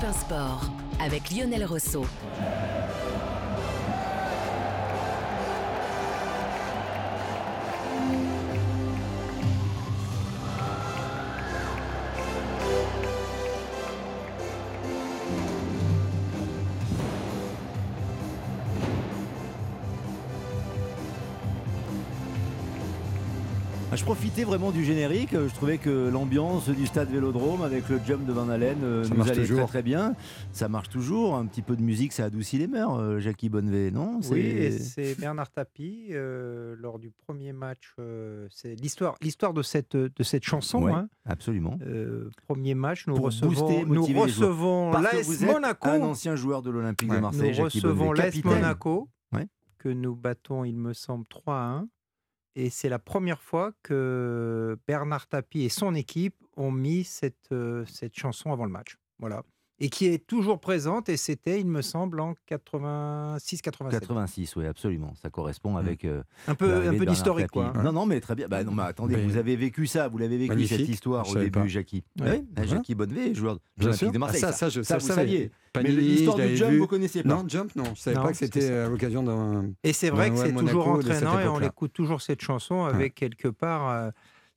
Europe 1 Sport avec Lionel Rousseau. Je profitais vraiment du générique. Je trouvais que l'ambiance du stade Vélodrome avec le jump de Van Halen euh, Ça nous allait toujours. très très bien. Ça marche toujours. Un petit peu de musique, ça adoucit les mœurs. euh, Jackie Bonnevet, non? Oui, et C'est- Bernard Tapie euh, lors du premier match. euh, c'est l'histoire, l'histoire de cette de cette chanson. Ouais, hein. absolument. Euh, premier match, nous Pour recevons, booster, nous recevons l'AS Monaco. un ancien joueur de l'Olympique de. Marseille, Nous Jackie recevons l'AS. Monaco, Ouais. que nous battons, il me semble, 3 à 1. Et c'est la première fois que Bernard Tapie et son équipe ont mis cette, euh, chanson avant le match. Voilà. Et qui est toujours présente, et c'était, il me semble, en 86-87. 86, oui, absolument. Ça correspond avec. euh, Un peu, un d'historique, quoi. hein. Non, non, mais très bien. Bah, non, mais attendez, Mais- vous avez vécu ça, vous l'avez vécu Magnifique, cette histoire je au début, pas. Jackie. Ouais. Oui. Jackie Bonnevet, joueur de Ah, Marseille. ça, ça, je, ça, ça, vous saviez. Mais l'histoire du jump, vu. vous connaissiez pas. Non, Jump, non. Je savais Non, pas que c'était ça. à l'occasion d'un. Et c'est vrai que c'est toujours entraînant et on écoute toujours cette chanson avec quelque part.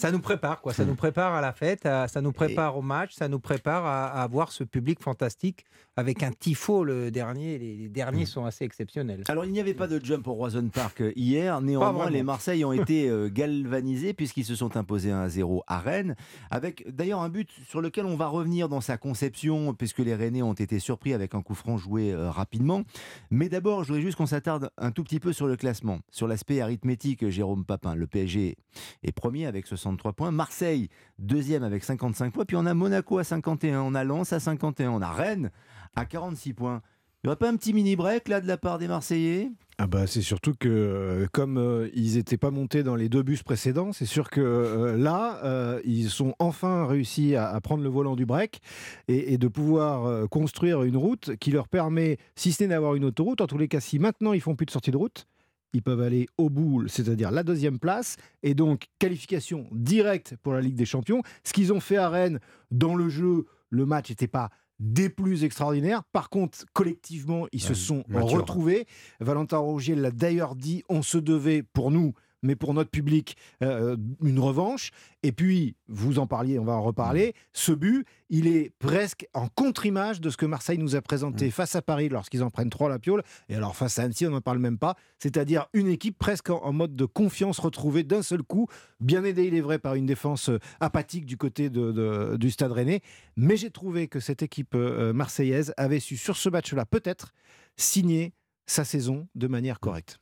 Ça nous prépare, quoi. Ça nous prépare à la fête, à- ça nous prépare au match, ça nous prépare à, à avoir ce public fantastique avec un tifo le dernier. Les, les derniers sont assez exceptionnels. Alors, il n'y avait pas de jump au Roison Park hier. Néanmoins, les Marseilles ont été euh, galvanisés puisqu'ils se sont imposés 1-0 à Rennes. Avec d'ailleurs un but sur lequel on va revenir dans sa conception, puisque les Rennais ont été surpris avec un coup franc joué euh, rapidement. Mais d'abord, je voudrais juste qu'on s'attarde un tout petit peu sur le classement, sur l'aspect arithmétique, Jérôme Papin. Le PSG est premier avec 63 points. Marseille, deuxième avec 55 points. Puis on a Monaco à 51. On a Lens à 51. On a Rennes à 46 points. Il n'y aurait pas un petit mini-break là de la part des Marseillais? Ah bah c'est surtout que euh, comme euh, ils n'étaient pas montés dans les deux bus précédents, c'est sûr que euh, là ils ont enfin réussi à, prendre le volant du break et, et de pouvoir construire une route qui leur permet, si ce n'est d'avoir une autoroute, en tous les cas si maintenant ils font plus de sortie de route, ils peuvent aller au bout, c'est-à-dire la deuxième place, et donc qualification directe pour la Ligue des Champions. Ce qu'ils ont fait à Rennes dans le jeu, le match n'était pas des plus extraordinaires. Par contre, collectivement, ils se sont mature. retrouvés. Valentin Rougier l'a d'ailleurs dit, on se devait pour nous, mais pour notre public, euh, une revanche. Et puis, vous en parliez, on va en reparler, ce but, il est presque en contre-image de ce que Marseille nous a présenté face à Paris lorsqu'ils en prennent trois à la piole. Et alors face à Annecy, on n'en parle même pas. C'est-à-dire une équipe presque en, en mode de confiance retrouvée d'un seul coup, bien aidée, il est vrai, par une défense euh, apathique du côté de- de- du Stade Rennais. Mais j'ai trouvé que cette équipe euh, marseillaise avait su, sur ce match-là, peut-être, signer sa saison de manière correcte.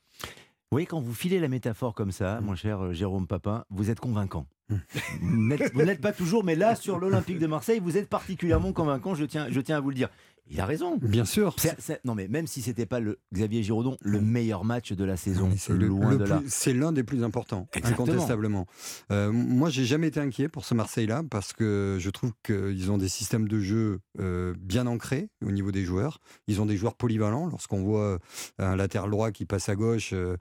Voyez, quand vous filez la métaphore comme ça, mon cher euh, Jérôme Papin, vous êtes convaincant. Vous n'êtes vous n'êtes pas toujours, mais là, sur l'Olympique de Marseille, vous êtes particulièrement convaincant, je tiens, je tiens à vous le dire. Il a raison. Bien sûr. Non, mais même si c'était pas le Xavier Giraudon, le meilleur match de la saison, C'est loin le de là. c'est l'un des plus importants, Exactement. incontestablement. Euh, moi, j'ai jamais été inquiet pour ce Marseille-là parce que je trouve qu'ils ont des systèmes de jeu euh, bien ancrés au niveau des joueurs. Ils ont des joueurs polyvalents. Lorsqu'on voit euh, un latéral droit qui passe à gauche euh,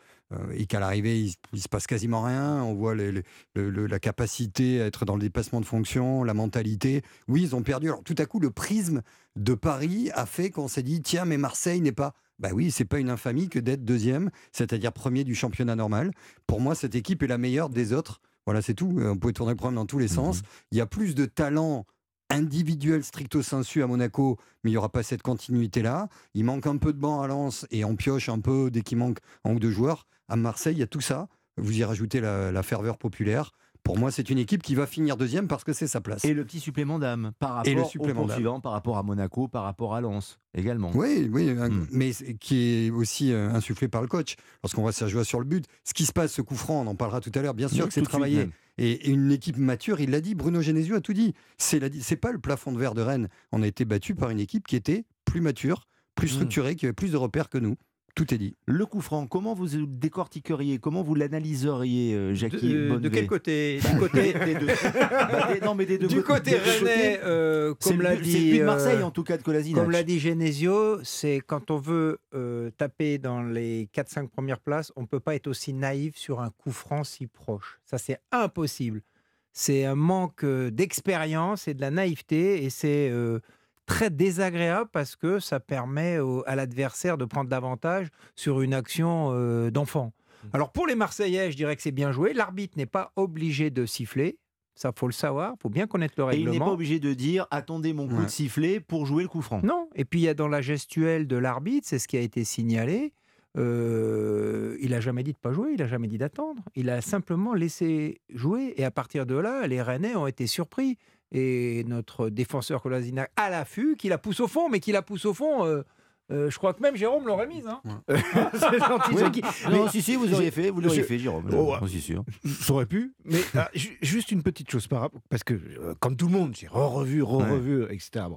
et qu'à l'arrivée, il, il se passe quasiment rien, on voit les- les- le- le- la capacité à être dans le dépassement de fonction, la mentalité. Oui, ils ont perdu. Alors, tout à coup, le prisme de Paris a fait qu'on s'est dit tiens, mais Marseille n'est pas. Bah oui, c'est pas une infamie que d'être deuxième, c'est-à-dire premier du championnat normal. Pour moi, cette équipe est la meilleure des autres. Voilà, c'est tout. Euh, On peut tourner le problème dans tous les sens. Il y a plus de talent individuel stricto sensu à Monaco, mais il n'y aura pas cette continuité-là. Il manque un peu de banc à Lens et on pioche un peu dès qu'il manque un ou deux joueurs. À Marseille, il y a tout ça. Vous y rajoutez la, la ferveur populaire. Pour moi, c'est une équipe qui va finir deuxième parce que c'est sa place. Et le petit supplément d'âme par Et le rapport supplément au par rapport à Monaco, par rapport à Lens également. Oui, oui, un- Mm. mais qui est aussi euh, insufflé par le coach. Lorsqu'on voit Sergio sur le but, ce qui se passe, ce coup franc, on en parlera tout à l'heure. Bien sûr Oui, que c'est travaillé. Et une équipe mature, il l'a dit, Bruno Genesio a tout dit. C'est pas le plafond de verre de Rennes. On a été battu par une équipe qui était plus mature, plus Mm. structurée, qui avait plus de repères que nous. Tout est dit. Le coup franc, comment vous le décortiqueriez? Comment vous l'analyseriez, euh, Jackie De, euh, de quel côté? Du côté, des deux. Bah, des- non, mais des deux du côté des deux côtés. rennais, euh, C'est comme l'a but- c'est le but dit, de Marseille, en tout cas, de Kolasinac. comme l'a dit Genesio, c'est quand on veut euh, taper dans les 4-5 premières places, on ne peut pas être aussi naïf sur un coup franc si proche. Ça, c'est impossible. C'est un manque d'expérience et de la naïveté, et c'est euh, très désagréable parce que ça permet au- à l'adversaire de prendre davantage sur une action euh, d'enfant. Mmh. Alors pour les Marseillais, je dirais que c'est bien joué. L'arbitre n'est pas obligé de siffler. Ça, faut le savoir. faut bien connaître le Et il n'est pas règlement. obligé de dire attendez mon coup Ouais. de sifflet pour jouer le coup franc. Non. Et puis il y a dans la gestuelle de l'arbitre, c'est ce qui a été signalé. euh, il a jamais dit de pas jouer, il a jamais dit d'attendre. Il a simplement laissé jouer. Et à partir de là, les Rennais ont été surpris. Et notre défenseur Colasinac à l'affût, qui la pousse au fond, mais qui la pousse au fond. euh, euh, je crois que même Jérôme l'aurait mise. hein. C'est gentil, Oui. Jackie. Non, Mais si, si, vous auriez fait, vous l'auriez fait, Jérôme. Oh, suis sûr. Ça aurait pu, mais ah, ju- juste une petite chose par rapport, parce que euh, comme tout le monde, j'ai re-revu, re-revu, etc. Bon.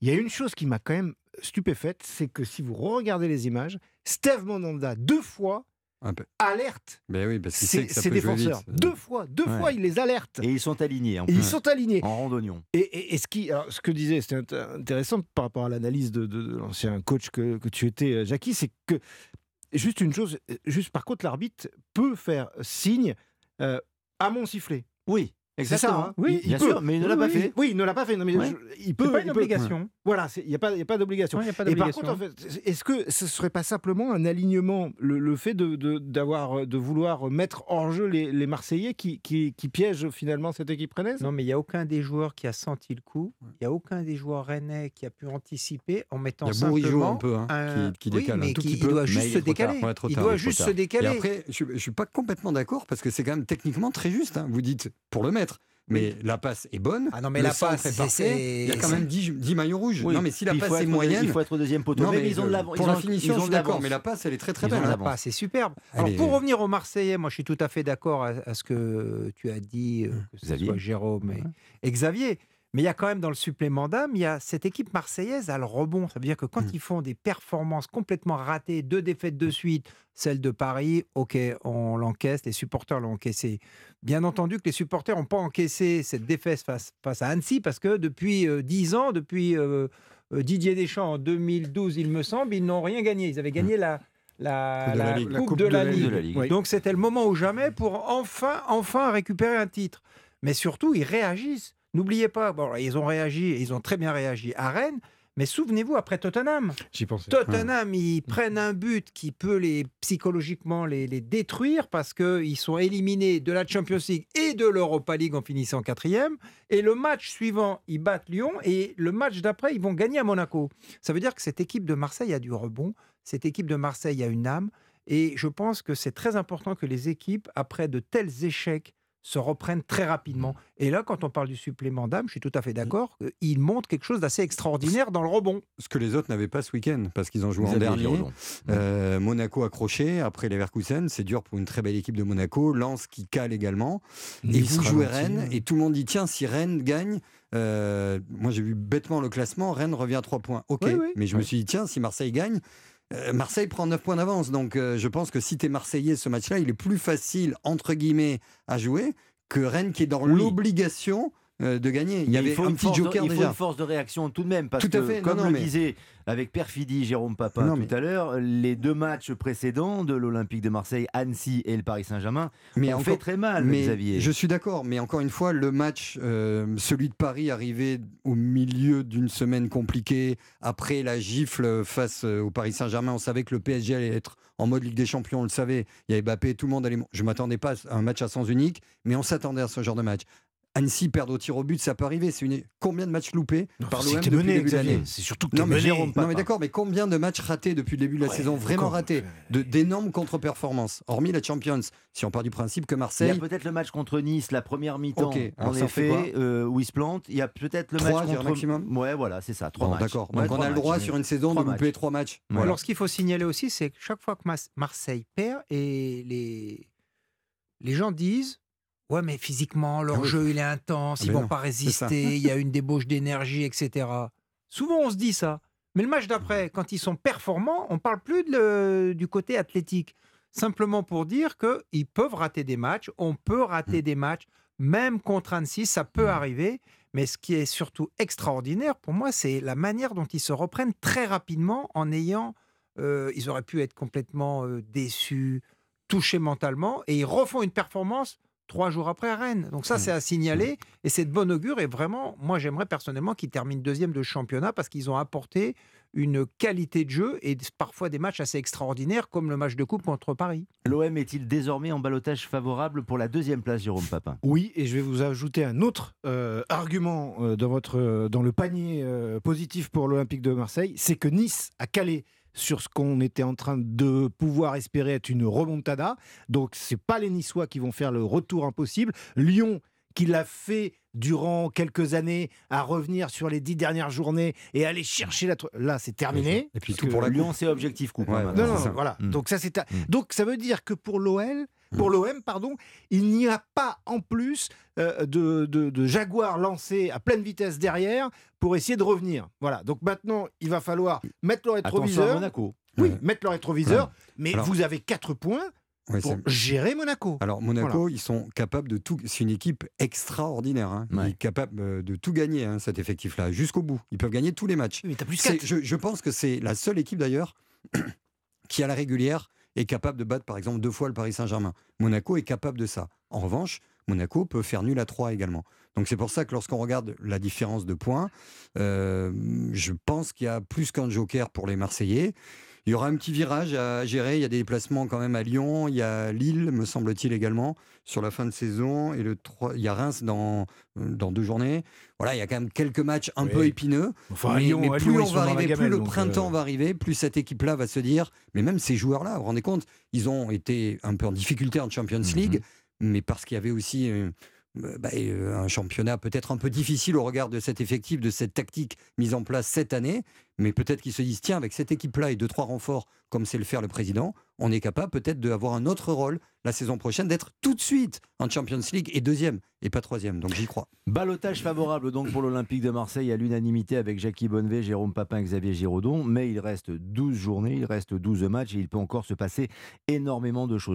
Il y a une chose qui m'a quand même stupéfaite, c'est que si vous regardez les images, Steve Monanda, deux fois, Un peu. alerte Ben oui, parce ses, que ça jouer défenseurs. vite. Deux fois, deux Ouais. fois, il les alerte. Et ils sont alignés en ils sont alignés. En randonnion. Et, et- et ce, qui, alors, ce que disait, c'était int- intéressant par rapport à l'analyse de, de- de l'ancien coach que, que tu étais, euh, Jackie, c'est que, juste une chose, euh, juste par contre, l'arbitre peut faire signe euh, à mon sifflet. Oui, C'est ça, exactement. hein oui, Il- il bien peut. sûr, mais il ne l'a Oui, pas oui, fait. Oui, il ne l'a pas fait. Non, mais Ouais. je- il peut. Pas il une peut. obligation. Voilà, c'est- il n'y a pas, il y a pas d'obligation. Il Et par contre, en fait, est-ce que ce serait pas simplement un alignement, le, le fait de, de- d'avoir, de vouloir mettre hors jeu les, les Marseillais qui, qui, qui piègent finalement cette équipe rennaise? Non, mais il n'y a aucun des joueurs qui a senti le coup. Il n'y a aucun des joueurs rennais qui a pu anticiper en mettant Il y a simplement un peu hein, un- qui, qui oui, décale mais un tout qui- petit il peu. doit juste il se tard. décaler. Il doit il juste se décaler. après, je ne suis pas complètement d'accord parce que c'est quand même techniquement très juste. hein. Vous dites pour le mettre, mais la passe est bonne. Ah non, mais le la passe, est parfait. Il y a quand même 10, 10 maillots rouges. Oui. Non, mais si la passe est moyenne. Il faut être au deuxième poteau. Non, mais, mais ils ont de l'avance. pour la finition, ils je ont suis de d'accord, mais la passe, elle est très très Ils belle. ont de hein. l'avance. Pas, c'est superbe. Alors, est- pour revenir aux Marseillais, moi je suis tout à fait d'accord à, à ce que tu as dit, euh, que ce Xavier. soit Jérôme et, et Xavier. Mais il y a quand même dans le supplément d'âme, il y a cette équipe marseillaise a le rebond. Ça veut dire que quand Mm. ils font des performances complètement ratées, deux défaites de suite, celle de Paris, ok, on l'encaisse, les supporters l'ont encaissé. Bien entendu que les supporters n'ont pas encaissé cette défaite face, face à Annecy parce que depuis euh, 10 ans, depuis euh, euh, Didier Deschamps en 2012, il me semble, ils n'ont rien gagné. Ils avaient gagné la, la, Coupe de la la Ligue. Coupe, de la, Ligue. de la Ligue. Oui. Donc c'était le moment ou jamais pour enfin, enfin récupérer un titre. Mais surtout, ils réagissent. N'oubliez pas, bon, ils ont réagi, ils ont très bien réagi à Rennes, mais souvenez-vous, après Tottenham, J'y pensais. Tottenham, ils prennent un but qui peut les psychologiquement les, les détruire parce qu'ils sont éliminés de la Champions League et de l'Europa League en finissant quatrième. Et le match suivant, ils battent Lyon et le match d'après, ils vont gagner à Monaco. Ça veut dire que cette équipe de Marseille a du rebond, cette équipe de Marseille a une âme. Et je pense que c'est très important que les équipes, après de tels échecs, se reprennent très rapidement. Et là, quand on parle du supplément d'âme, je suis tout à fait d'accord, euh, ils montrent quelque chose d'assez extraordinaire dans le rebond. Ce que les autres n'avaient pas ce week-end parce qu'ils ont joué en dernier. Euh, Monaco accroché après Leverkusen, c'est dur pour une très belle équipe de Monaco. Lens qui cale également. et vous jouez. Rennes et tout le monde dit tiens si Rennes gagne. euh, moi j'ai vu bêtement le classement, Rennes revient à 3 points. Ok, Oui, oui. mais je me suis dit tiens si Marseille gagne. Euh, Marseille prend 9 points d'avance, donc euh, je pense que si tu es Marseillais, ce match-là, il est plus facile, entre guillemets, à jouer que Rennes qui est dans Oui. l'obligation de gagner. Il y Mais avait faut un une petit force de- joker il faut une force de réaction tout de même, parce Tout à que, fait, non, comme non, le mais- disait avec perfidie Jérôme Papin Non, tout mais- à l'heure, les deux matchs précédents de l'Olympique de Marseille, Annecy et le Paris Saint-Germain, Mais ont encore- fait très mal, Mais Xavier. je suis d'accord, mais encore une fois, le match, euh, celui de Paris, arrivé au milieu d'une semaine compliquée, après la gifle face euh, au Paris Saint-Germain, on savait que le PSG allait être en mode Ligue des Champions, on le savait. Il y avait Mbappé, tout le monde allait. Je m'attendais pas à un match à sens unique, mais on s'attendait à ce genre de match. Annecy perdre au tir au but, ça peut arriver. C'est une... combien de matchs loupés Non, par l'OM depuis mené, le début de l'année C'est surtout que non mais, mené. Jérôme non, mais d'accord, mais combien de matchs ratés depuis le début de la Ouais, saison Vraiment ratés de- D'énormes contre-performances, hormis la Champions. Si on part du principe que Il y a Marseille, peut-être le match contre Nice, la première mi-temps, Ok, en effet, euh, où il se plante. Il y a peut-être le Trois, match je dirais, contre... maximum Ouais, voilà, c'est ça, trois Bon, matchs. d'accord. Ouais, Donc on a le droit sur une saison de louper trois matchs. Voilà. Alors, ce qu'il faut signaler aussi, c'est que chaque fois que Marseille perd, et les, les gens disent Ouais, mais physiquement, leur Ah oui. jeu, il est intense, Ah ils ben vont non, pas résister, il y a une débauche d'énergie, etc. Souvent, on se dit ça. Mais le match d'après, quand ils sont performants, on parle plus de le- du côté athlétique. Simplement pour dire qu'ils peuvent rater des matchs, on peut rater Mm. des matchs, même contre Annecy, ça peut arriver. Mais ce qui est surtout extraordinaire pour moi, c'est la manière dont ils se reprennent très rapidement en ayant. euh, ils auraient pu être complètement euh, déçus, touchés mentalement, et ils refont une performance trois jours après à Rennes. Donc ça, Mm. c'est à signaler et c'est de bon augure. Et vraiment, moi, j'aimerais personnellement qu'ils terminent deuxième de championnat parce qu'ils ont apporté une qualité de jeu et parfois des matchs assez extraordinaires comme le match de coupe contre Paris. L'OM est-il désormais en balotage favorable pour la deuxième place, Jérôme Papin? Oui, et je vais vous ajouter un autre euh, argument euh, dans, votre, euh, dans le panier euh, positif pour l'Olympique de Marseille, c'est que Nice a calé sur ce qu'on était en train de pouvoir espérer être une remontada. Donc, ce pas les Niçois qui vont faire le retour impossible. Lyon, qui l'a fait durant quelques années, à revenir sur les dix dernières journées et aller chercher la... tro- Là, c'est terminé. Et puis tout pour la Lyon, c'est objectif coupe. hein, Ouais, non, non, c'est ça. voilà. Mm. Donc ça c'est Mm. donc ça veut dire que pour l'OL, pour l'OM pardon, il n'y a pas en plus euh, de, de, de Jaguar lancé à pleine vitesse derrière pour essayer de revenir. Voilà. Donc maintenant, il va falloir mettre le Attention à rétroviseur. Monaco. Oui, Ouais. mettre le rétroviseur. Ouais. Mais Alors- vous avez quatre points Ouais, pour gérer Monaco. Alors Monaco, ils sont capables de tout. C'est une équipe extraordinaire. Hein. Ouais. Ils sont capables euh, de tout gagner hein, cet effectif-là jusqu'au bout. Ils peuvent gagner tous les matchs. Mais t'as plus. Je, je pense que c'est la seule équipe d'ailleurs qui à la régulière est capable de battre par exemple deux fois le Paris Saint-Germain. Monaco est capable de ça. En revanche, Monaco peut faire nul à 3 également. Donc c'est pour ça que lorsqu'on regarde la différence de points, euh, je pense qu'il y a plus qu'un joker pour les Marseillais. Il y aura un petit virage à gérer. Il y a des déplacements quand même à Lyon. Il y a Lille, me semble-t-il également, sur la fin de saison. Et le 3, il y a Reims dans, dans deux journées. Voilà, il y a quand même quelques matchs un Oui. peu épineux. Enfin, Mais- Lyon, mais à plus Lyon, on va arriver, plus le donc, printemps euh, va arriver, plus cette équipe-là va se dire. Mais même ces joueurs-là, vous vous rendez compte, ils ont été un peu en difficulté en Champions Mhm. League, mais parce qu'il y avait aussi euh, euh, bah, euh, un championnat peut-être un peu difficile au regard de cet effectif, de cette tactique mise en place cette année. Mais peut-être qu'ils se disent tiens, avec cette équipe-là et deux trois renforts, comme c'est le faire le président, on est capable peut-être d'avoir un autre rôle la saison prochaine, d'être tout de suite en Champions League et deuxième et pas troisième. Donc j'y crois. Balotage favorable donc pour l'Olympique de Marseille à l'unanimité avec Jackie Bonnevet, Jérôme Papin, Xavier Giraudon. Mais il reste 12 journées, il reste 12 matchs et il peut encore se passer énormément de choses.